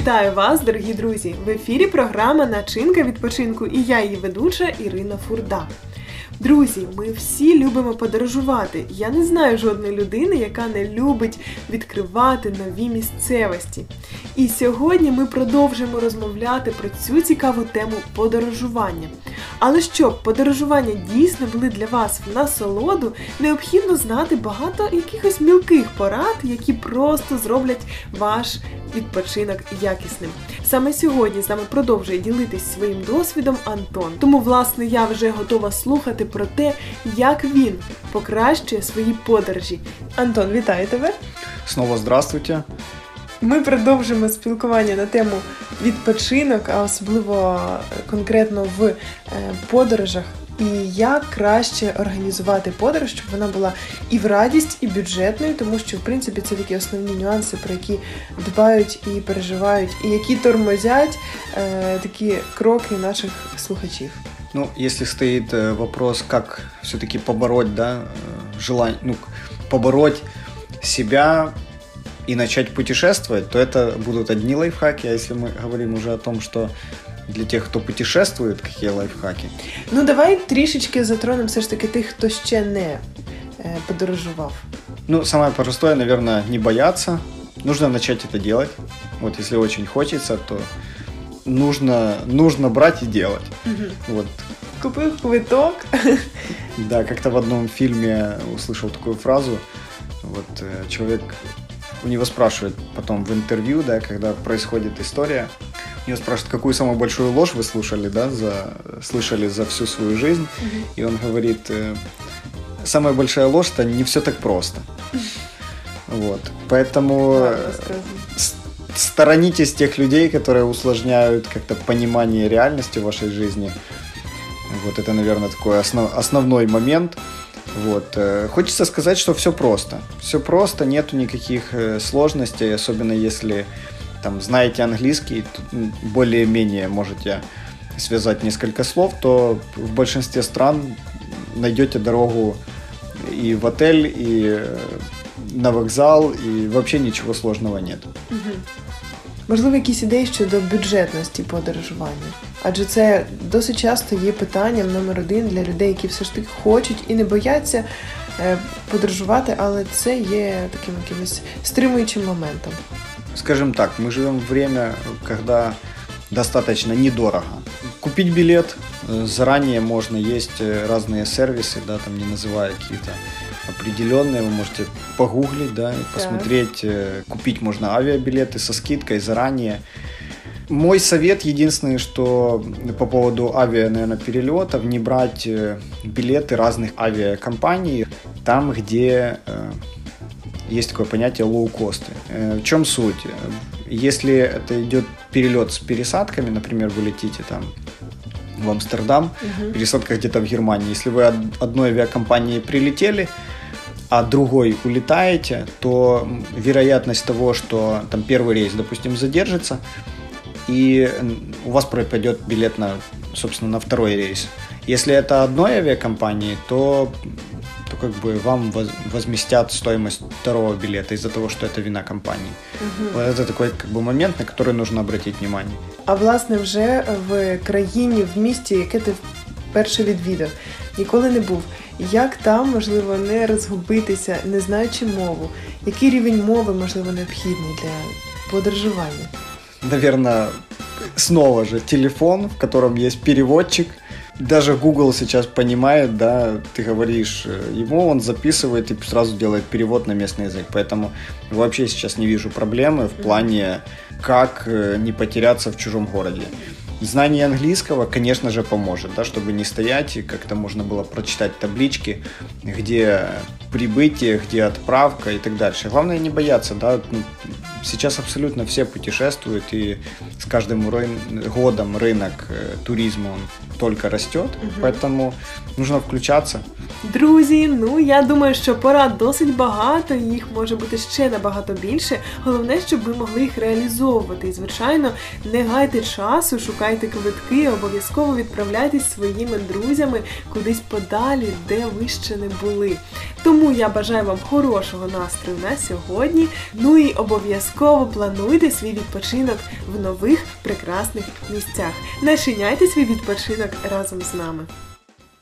Вітаю вас, дорогі друзі! В ефірі програма Начинка відпочинку і я її ведуча Ірина Фурда. Друзі, ми всі любимо подорожувати. Я не знаю жодної людини, яка не любить відкривати нові місцевості. І сьогодні ми продовжимо розмовляти про цю цікаву тему подорожування. Але щоб подорожування дійсно були для вас в насолоду, необхідно знати багато якихось мілких порад, які просто зроблять ваш відпочинок якісним. Саме сьогодні з нами продовжує ділитись своїм досвідом Антон. Тому, власне, я вже готова слухати про те, як він покращує свої подорожі. Антон, вітаю тебе! Снова здравствуйте. Ми продовжимо спілкування на тему відпочинок, а особливо е, конкретно в е, подорожах. І як краще організувати подорож, щоб вона була і в радість, і бюджетною, тому що в принципі це такі основні нюанси, про які дбають і переживають, і які тормозять е, такі кроки наших слухачів. Ну, если стоит э, вопрос, как все-таки побороть, да, желание, ну, побороть себя и начать путешествовать, то это будут одни лайфхаки, а если мы говорим уже о том, что для тех, хто путешествует, какие лайфхаки? Ну давай трішечки затронемо все ж таки тих, хто ще не е, подорожував. Ну, самое простое, наверное, не бояться. Нужно начать это делать. Вот если очень хочется, то нужно, нужно брать и делать. Вот. Купив квиток. Да, как-то в одном фильме услышал такую фразу. Вот э, человек у него спрашивают потом в интервью, да, когда происходит история, у него спрашивают, какую самую большую ложь вы слушали, да, за, слышали за всю свою жизнь, и он говорит, э, самая большая ложь это не все так просто. Вот, поэтому э, сторонитесь тех людей, которые усложняют как-то понимание реальности в вашей жизни. Вот это, наверное, такой основ- основной момент. Вот. э, Хочется сказать, что все просто. Все просто, нету никаких э, сложностей, особенно если там знаете английский, более-менее можете связать несколько слов, то в большинстве стран найдете дорогу и в отель, и э, на вокзал, и вообще ничего сложного нет. Можливо, якісь ідеї щодо бюджетності подорожування. Адже це досить часто є питанням номер один для людей, які все ж таки хочуть і не бояться е, подорожувати, але це є таким якимось стримуючим моментом. Скажем так, мы живем в время, когда достаточно недорого. Купить билет э, заранее можно, есть э, разные сервисы, да, там не называя какие-то Определенные, вы можете погуглить, да, и посмотреть, э, купить можно авиабилеты со скидкой заранее. Мой совет единственный, что по поводу авиа, наверное, перелетов, не брать э, билеты разных авиакомпаний там, где э, есть такое понятие лоу-косты. В чем суть? Если это идет перелет с пересадками, например, вы летите там в Амстердам, пересадка где-то в Германии. Если вы одной авиакомпании прилетели, а другой улетаете, то вероятность того, что там первый рейс, допустим, задержится, и у вас пропадет билет на, собственно, на второй рейс. Если это одной авиакомпании, то, то как бы вам воз- возместят стоимость второго билета из-за того, что это вина компании. Вот это такой как бы момент, на который нужно обратить внимание. А власне, вже в країні, в місті, яке ти вперше відвідав, ніколи не був. Як там можливо не розгубитися, не знаючи мову? Який рівень мови можливо необхідний для подорожування? наверное, снова же телефон, в котором есть переводчик. Даже Google сейчас понимает, да, ты говоришь э, ему, он записывает и сразу делает перевод на местный язык. Поэтому вообще сейчас не вижу проблемы в плане, как э, не потеряться в чужом городе. Знание английского, конечно же, поможет, да, чтобы не стоять, и как-то можно было прочитать таблички, где прибытие, где отправка и так дальше. Главное не бояться, да, ну, сейчас абсолютно все путешествуют, и с каждым годом рынок э, туризма он только растет, Мгм. поэтому нужно включаться. Друзі, ну я думаю, що порад досить багато, їх може бути ще набагато більше. Головне, щоб ви могли їх реалізовувати. І, звичайно, не гайте часу, шукайте квитки, обов'язково відправляйтесь своїми друзями кудись подалі, де ви ще не були. Тому я бажаю вам хорошого настрою на сьогодні. Ну і обов'язково плануйте свій відпочинок в нових прекрасних місцях. Начиняйте свій відпочинок разом з нами.